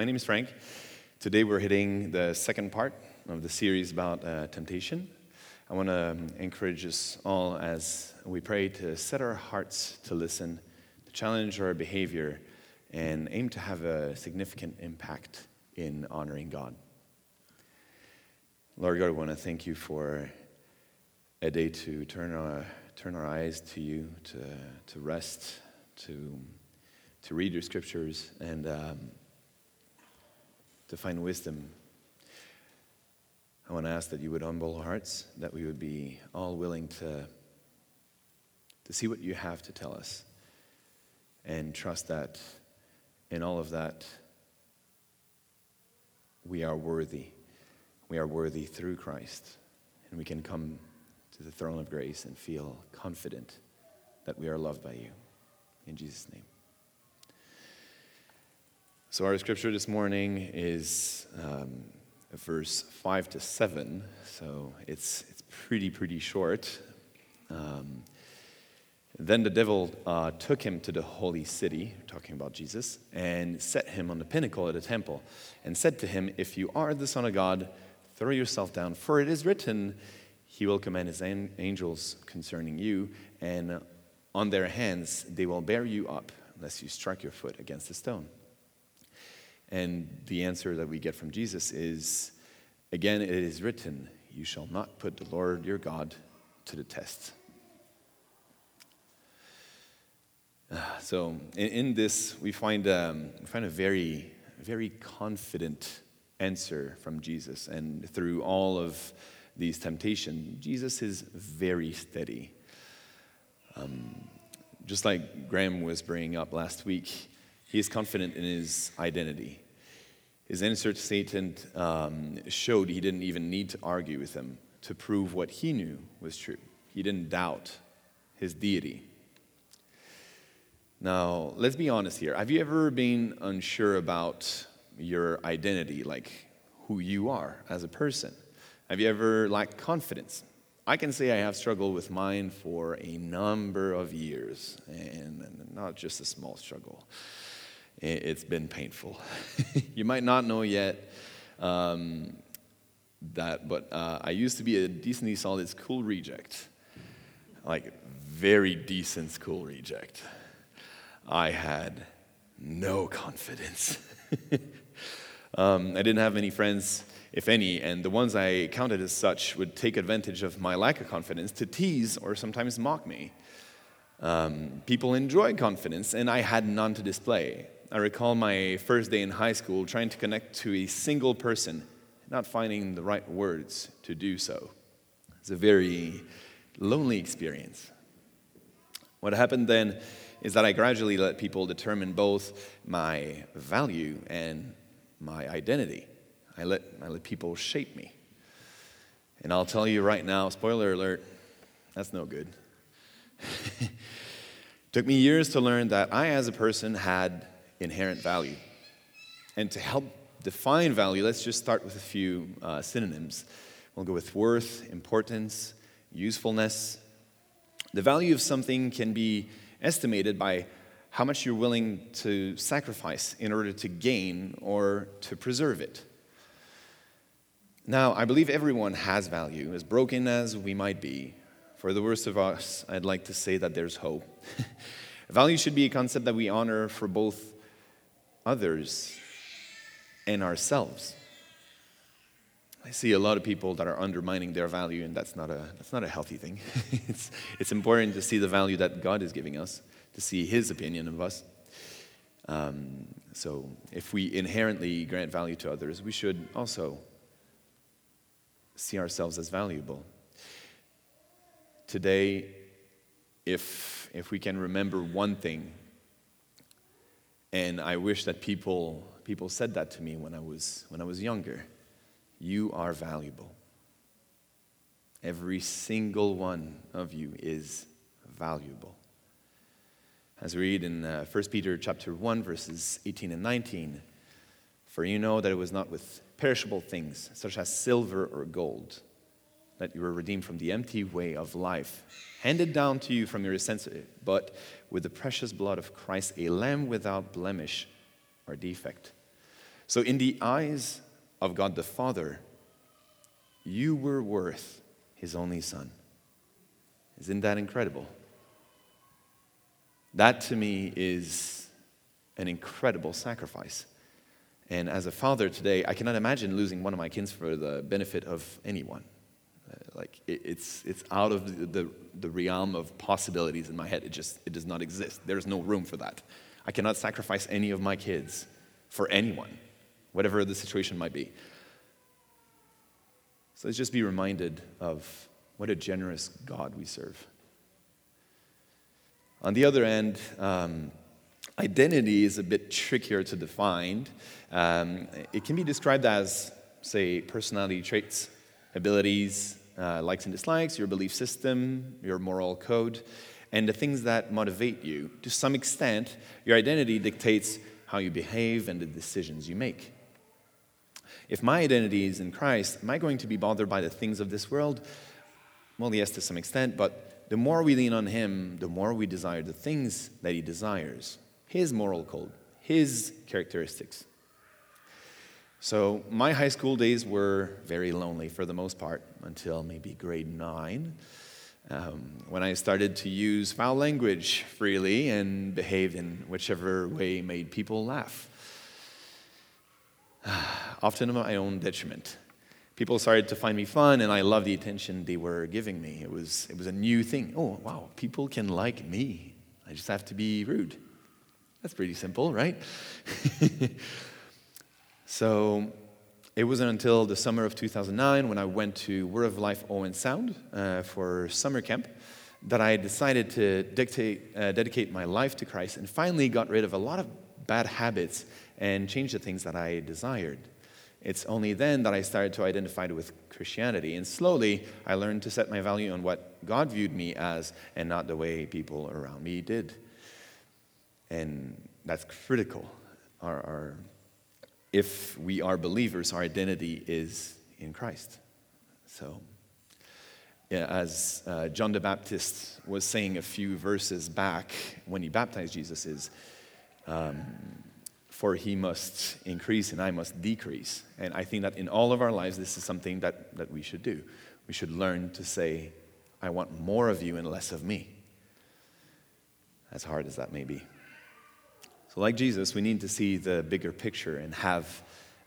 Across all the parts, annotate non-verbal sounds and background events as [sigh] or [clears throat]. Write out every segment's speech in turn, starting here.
my name is Frank. Today we're hitting the second part of the series about uh, temptation. I want to encourage us all as we pray to set our hearts to listen, to challenge our behavior, and aim to have a significant impact in honoring God. Lord God, I want to thank you for a day to turn our, turn our eyes to you, to, to rest, to to read your scriptures and um, to find wisdom. I want to ask that you would humble our hearts, that we would be all willing to, to see what you have to tell us, and trust that in all of that, we are worthy. We are worthy through Christ, and we can come to the throne of grace and feel confident that we are loved by you. In Jesus' name. So, our scripture this morning is um, verse 5 to 7. So, it's, it's pretty, pretty short. Um, then the devil uh, took him to the holy city, talking about Jesus, and set him on the pinnacle of the temple, and said to him, If you are the Son of God, throw yourself down, for it is written, He will command His an- angels concerning you, and on their hands they will bear you up, lest you strike your foot against a stone. And the answer that we get from Jesus is again, it is written, You shall not put the Lord your God to the test. Uh, so, in, in, this, we find, um, we find a very, very confident answer from Jesus. And through all of these temptations, Jesus is very steady. Um, just like Graham was bringing up last week, he is confident in his identity. His answer to Satan um, showed he didn't even need to argue with him to prove what he knew was true. He didn't doubt his deity. Now, let's be honest here. Have you ever been unsure about your identity, like who you are as a person? Have you ever lacked confidence? I can say I have struggled with mine for a number of years, and not just a small struggle it's been painful. [laughs] you might not know yet um, that, but uh, I used to be a decently solid school reject, like very decent school reject. I had no confidence. [laughs] um, I didn't have many friends, if any, and the ones I counted as such would take advantage of my lack of confidence to tease or sometimes mock me. Um, people enjoy confidence, and I had none to display. I recall my first day in high school trying to connect to a single person, not finding the right words to do so. It's a very lonely experience. What happened then is that I gradually let people determine both my value and my identity. I let, I let people shape me. And I'll tell you right now, spoiler alert, that's no good. [laughs] Took me years to learn that I, as a person, had inherent value. And to help define value, let's just start with a few uh, synonyms. We'll go with worth, importance, usefulness. The value of something can be estimated by how much you're willing to sacrifice in order to gain or to preserve it. Now, I believe everyone has value, as broken as we might be. For the worst of us, I'd like to say that there's hope. [laughs] value should be a concept that we honor for both others and ourselves. I see a lot of people that are undermining their value, and that's not a, that's not a healthy thing. [laughs] it's, it's important to see the value that God is giving us, to see His opinion of us. Um, so, if we inherently grant value to others, we should also see ourselves as valuable. Today, if, if we can remember one thing And I wish that people, people said that to me when I, was, when I was younger. You are valuable. Every single one of you is valuable. As we read in uh, 1 Peter chapter 1 verses 18 and 19, for you know that it was not with perishable things such as silver or gold that you were redeemed from the empty way of life handed down to you from your ancestors, but with the precious blood of Christ, a lamb without blemish or defect. So, in the eyes of God the Father, you were worth his only son. Isn't that incredible? That to me is an incredible sacrifice. And as a father today, I cannot imagine losing one of my kids for the benefit of anyone. Uh, like it, it's, it's out of the, the, the realm of possibilities in my head. It just it does not exist. There's no room for that. I cannot sacrifice any of my kids for anyone, whatever the situation might be. So let's just be reminded of what a generous God we serve. On the other end, um, identity is a bit trickier to define. Um, it can be described as, say, personality traits, abilities, uh, likes and dislikes, your belief system, your moral code, and the things that motivate you. To some extent, your identity dictates how you behave and the decisions you make. If my identity is in Christ, am I going to be bothered by the things of this world? Well, yes, to some extent, but the more we lean on Him, the more we desire the things that He desires His moral code, His characteristics. So, my high school days were very lonely for the most part until maybe grade nine. Um, when I started to use foul language freely and behave in whichever way made people laugh. [sighs] often to my own detriment. People started to find me fun, and I loved the attention they were giving me. It was, it was a new thing. Oh, wow, people can like me. I just have to be rude. That's pretty simple, right? [laughs] so it wasn't until the summer of 2009 when I went to Word of Life Owen Sound uh, for summer camp that I decided to dictate, uh, dedicate my life to Christ and finally got rid of a lot of bad habits and changed the things that I desired. It's only then that I started to identify with Christianity. And slowly, I learned to set my value on what God viewed me as and not the way people around me did. And that's critical. Our, our, if we are believers, our identity is in Christ. So, yeah, as uh, John the Baptist was saying a few verses back when he baptized Jesus, is um, for he must increase and I must decrease. And I think that in all of our lives, this is something that, that we should do. We should learn to say, I want more of you and less of me. As hard as that may be. So, like Jesus, we need to see the bigger picture and have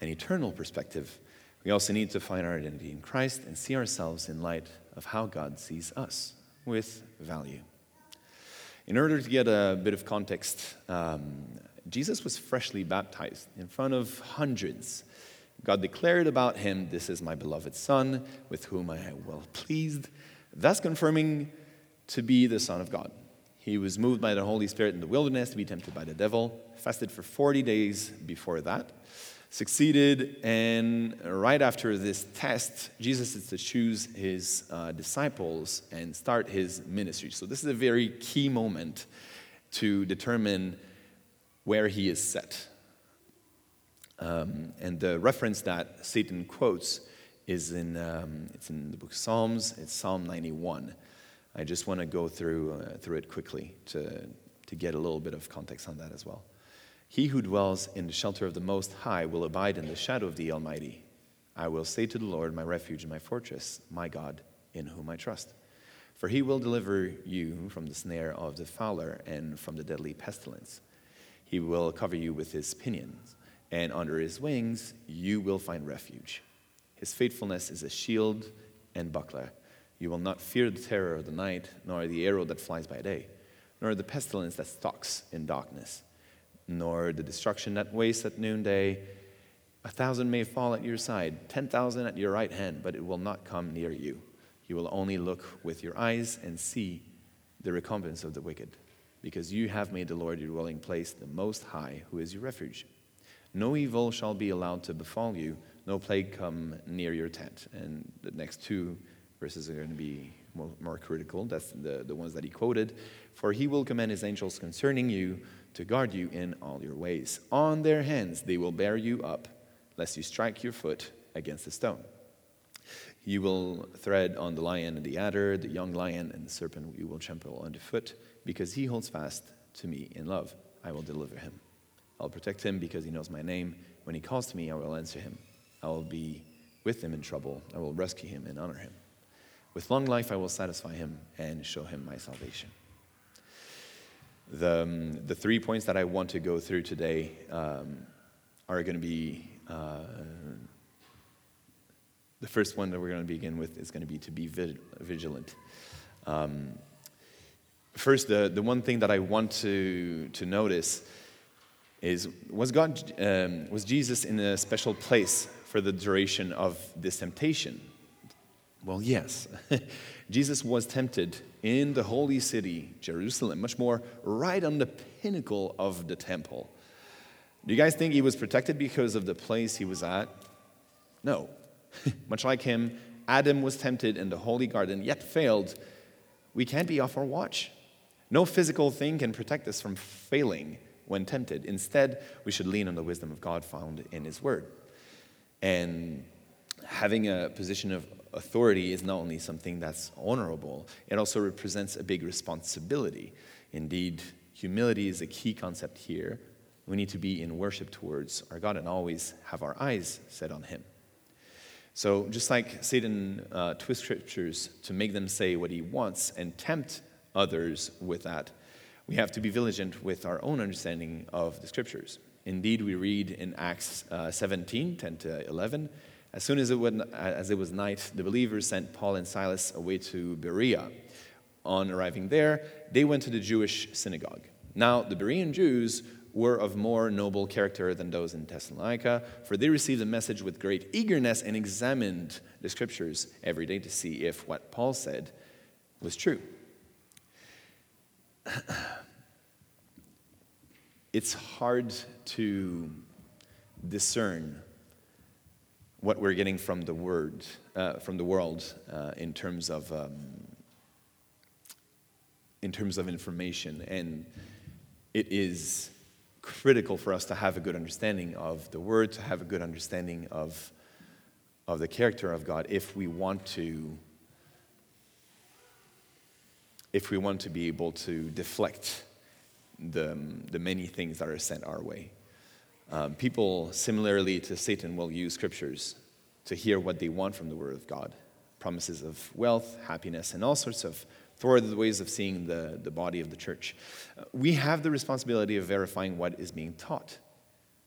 an eternal perspective. We also need to find our identity in Christ and see ourselves in light of how God sees us with value. In order to get a bit of context, um, Jesus was freshly baptized in front of hundreds. God declared about him, This is my beloved Son, with whom I am well pleased, thus confirming to be the Son of God. He was moved by the Holy Spirit in the wilderness to be tempted by the devil, fasted for 40 days before that, succeeded, and right after this test, Jesus is to choose his uh, disciples and start his ministry. So, this is a very key moment to determine where he is set. Um, and the reference that Satan quotes is in, um, it's in the book of Psalms, it's Psalm 91. I just want to go through, uh, through it quickly to, to get a little bit of context on that as well. He who dwells in the shelter of the Most High will abide in the shadow of the Almighty. I will say to the Lord, my refuge and my fortress, my God, in whom I trust. For he will deliver you from the snare of the fowler and from the deadly pestilence. He will cover you with his pinions, and under his wings you will find refuge. His faithfulness is a shield and buckler. You will not fear the terror of the night, nor the arrow that flies by day, nor the pestilence that stalks in darkness, nor the destruction that wastes at noonday. A thousand may fall at your side, ten thousand at your right hand, but it will not come near you. You will only look with your eyes and see the recompense of the wicked. because you have made the Lord your dwelling place, the Most High, who is your refuge. No evil shall be allowed to befall you, no plague come near your tent. And the next two verses are going to be more, more critical. That's the, the ones that he quoted. For he will command his angels concerning you to guard you in all your ways. On their hands they will bear you up, lest you strike your foot against a stone. You will tread on the lion and the adder, the young lion and the serpent you will trample underfoot, because he holds fast to me in love. I will deliver him. I'll protect him because he knows my name. When he calls to me, I will answer him. I will be with him in trouble. I will rescue him and honor him. With long life, I will satisfy him and show him my salvation. The, um, the three points that I want to go through today um, are going to be uh, the first one that we're going to begin with is going to be to be vigilant. Um, first, the, the one thing that I want to, to notice is was God um, was Jesus in a special place for the duration of this temptation? Well, yes. [laughs] Jesus was tempted in the holy city, Jerusalem, much more right on the pinnacle of the temple. Do you guys think he was protected because of the place he was at? No. [laughs] much like him, Adam was tempted in the holy garden, yet failed. We can't be off our watch. No physical thing can protect us from failing when tempted. Instead, we should lean on the wisdom of God found in His Word. And having a position of authority is not only something that's honorable, it also represents a big responsibility. Indeed, humility is a key concept here. We need to be in worship towards our God and always have our eyes set on Him. So, just like Satan uh, twists scriptures to make them say what he wants and tempt others with that, we have to be vigilant with our own understanding of the scriptures. Indeed, we read in Acts uh, 17 10 to 11 as soon as it, would, as it was night, the believers sent Paul and Silas away to Berea. On arriving there, they went to the Jewish synagogue. Now, the Berean Jews were of more noble character than those in Thessalonica, for they received the message with great eagerness and examined the scriptures every day to see if what Paul said was true. [clears throat] it's hard to discern what we're getting from the word, uh, from the world, uh, in terms of um, in terms of information, and it is critical for us to have a good understanding of the word, to have a good understanding of of the character of God, if we want to if we want to be able to deflect the, the many things that are sent our way. Um, people, similarly to Satan, will use scriptures to hear what they want from the Word of God promises of wealth, happiness, and all sorts of thwarted ways of seeing the, the body of the church. Uh, we have the responsibility of verifying what is being taught.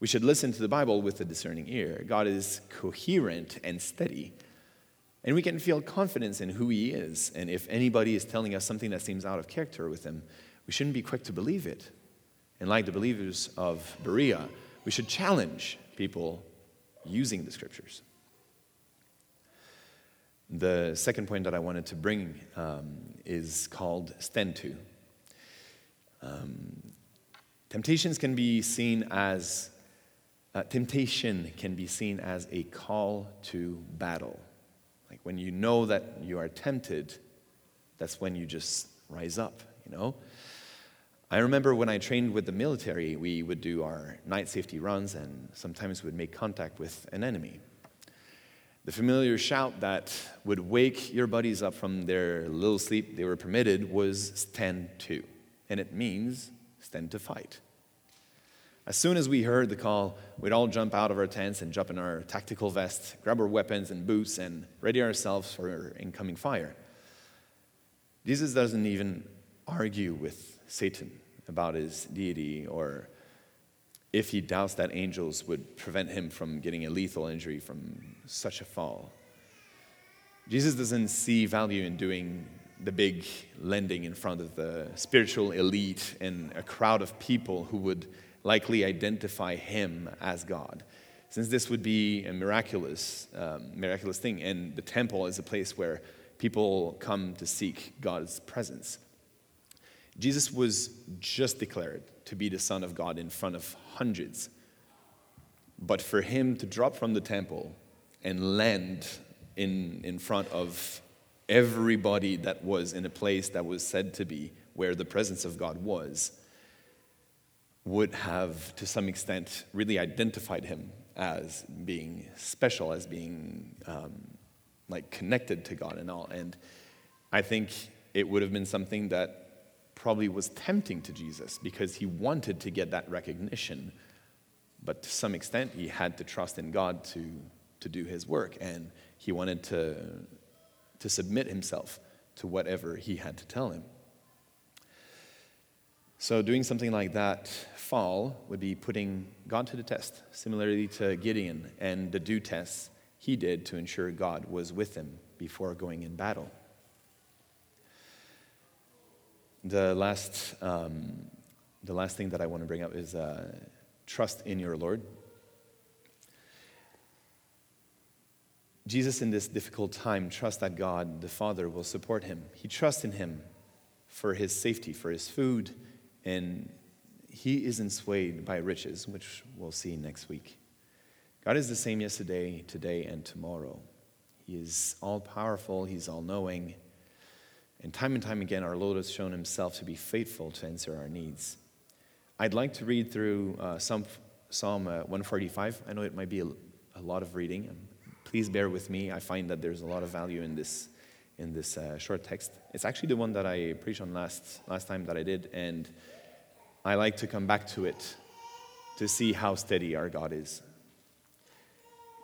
We should listen to the Bible with a discerning ear. God is coherent and steady. And we can feel confidence in who He is. And if anybody is telling us something that seems out of character with Him, we shouldn't be quick to believe it. And like the believers of Berea, we should challenge people using the scriptures. The second point that I wanted to bring um, is called stand to. Um, temptations can be seen as uh, temptation can be seen as a call to battle. Like when you know that you are tempted, that's when you just rise up, you know? I remember when I trained with the military, we would do our night safety runs and sometimes would make contact with an enemy. The familiar shout that would wake your buddies up from their little sleep they were permitted was stand to, and it means stand to fight. As soon as we heard the call, we'd all jump out of our tents and jump in our tactical vests, grab our weapons and boots, and ready ourselves for incoming fire. Jesus doesn't even argue with Satan about his deity or if he doubts that angels would prevent him from getting a lethal injury from such a fall. Jesus doesn't see value in doing the big lending in front of the spiritual elite and a crowd of people who would likely identify him as God. Since this would be a miraculous, um, miraculous thing, and the temple is a place where people come to seek God's presence. Jesus was just declared to be the Son of God in front of hundreds. But for him to drop from the temple and land in, in front of everybody that was in a place that was said to be where the presence of God was, would have, to some extent, really identified him as being special, as being um, like connected to God and all. And I think it would have been something that probably was tempting to Jesus because he wanted to get that recognition. But to some extent, he had to trust in God to, to do his work. And he wanted to, to submit himself to whatever he had to tell him. So, doing something like that fall would be putting God to the test, similarly to Gideon and the do tests he did to ensure God was with him before going in battle. The last, um, the last thing that I want to bring up is uh, trust in your Lord. Jesus, in this difficult time, trusts that God, the Father, will support him. He trusts in him for his safety, for his food, and he isn't swayed by riches, which we'll see next week. God is the same yesterday, today, and tomorrow. He is all powerful, He's all knowing. And time and time again, our Lord has shown Himself to be faithful to answer our needs. I'd like to read through uh, Psalm uh, 145. I know it might be a, a lot of reading. Please bear with me. I find that there's a lot of value in this, in this uh, short text. It's actually the one that I preached on last, last time that I did, and I like to come back to it to see how steady our God is.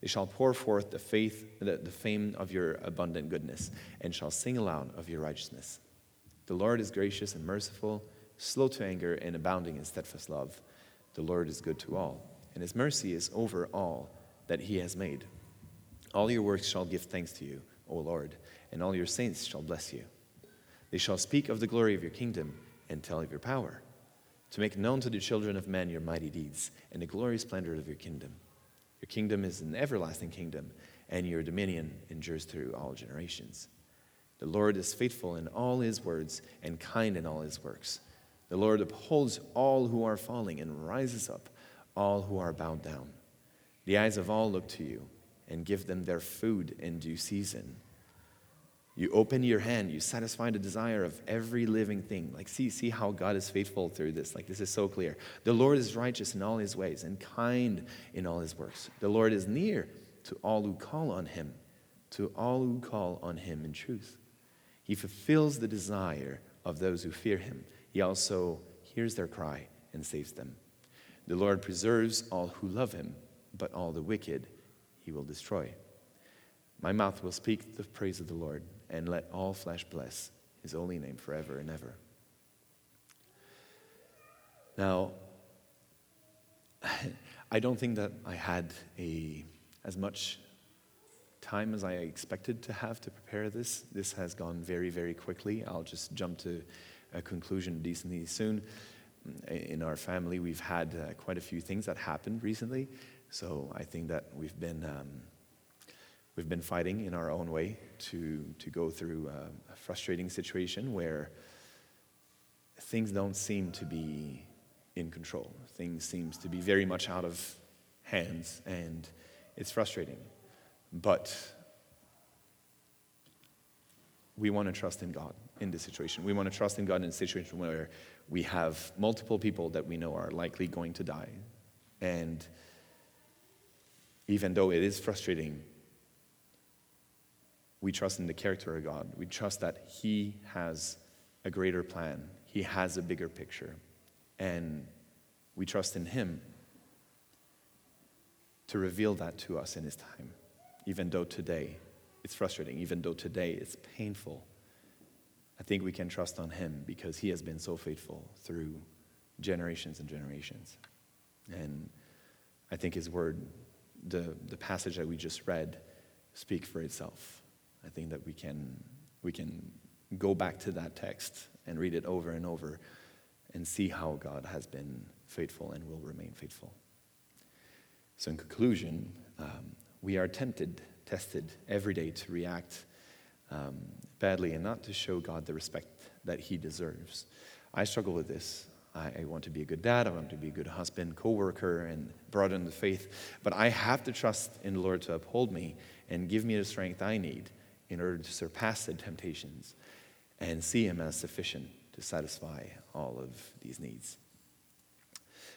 They shall pour forth the faith, the, the fame of your abundant goodness, and shall sing aloud of your righteousness. The Lord is gracious and merciful, slow to anger, and abounding in steadfast love. The Lord is good to all, and his mercy is over all that he has made. All your works shall give thanks to you, O Lord, and all your saints shall bless you. They shall speak of the glory of your kingdom and tell of your power, to make known to the children of men your mighty deeds and the glorious splendor of your kingdom. Your kingdom is an everlasting kingdom, and your dominion endures through all generations. The Lord is faithful in all his words and kind in all his works. The Lord upholds all who are falling and rises up all who are bowed down. The eyes of all look to you and give them their food in due season. You open your hand, you satisfy the desire of every living thing. Like, see, see how God is faithful through this. Like, this is so clear. The Lord is righteous in all his ways and kind in all his works. The Lord is near to all who call on him, to all who call on him in truth. He fulfills the desire of those who fear him. He also hears their cry and saves them. The Lord preserves all who love him, but all the wicked he will destroy. My mouth will speak the praise of the Lord and let all flesh bless his holy name forever and ever. Now, [laughs] I don't think that I had a, as much time as I expected to have to prepare this. This has gone very, very quickly. I'll just jump to a conclusion decently soon. In our family, we've had uh, quite a few things that happened recently, so I think that we've been. Um, We've been fighting in our own way to, to go through a, a frustrating situation where things don't seem to be in control. Things seems to be very much out of hands, and it's frustrating. But we want to trust in God in this situation. We want to trust in God in a situation where we have multiple people that we know are likely going to die. And even though it is frustrating, we trust in the character of God. We trust that He has a greater plan, He has a bigger picture. And we trust in Him to reveal that to us in His time, even though today it's frustrating, even though today it's painful. I think we can trust on Him because He has been so faithful through generations and generations. And I think his word, the, the passage that we just read, speak for itself. I think that we can, we can go back to that text and read it over and over and see how God has been faithful and will remain faithful. So, in conclusion, um, we are tempted, tested every day to react um, badly and not to show God the respect that He deserves. I struggle with this. I, I want to be a good dad. I want to be a good husband, co-worker, and brother in the faith. But I have to trust in the Lord to uphold me and give me the strength I need in order to surpass the temptations and see Him as sufficient to satisfy all of these needs.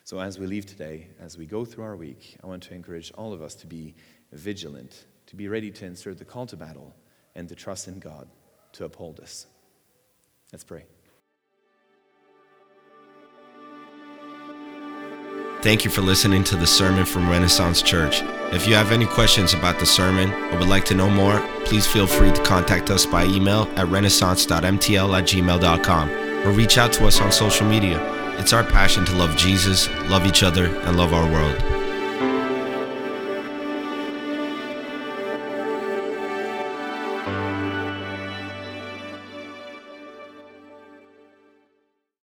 So, as we leave today, as we go through our week, I want to encourage all of us to be vigilant, to be ready to answer the call to battle, and to trust in God to uphold us. Let's pray. Thank you for listening to the sermon from Renaissance Church. If you have any questions about the sermon or would like to know more, please feel free to contact us by email at renaissance.mtl at gmail.com or reach out to us on social media. It's our passion to love Jesus, love each other, and love our world.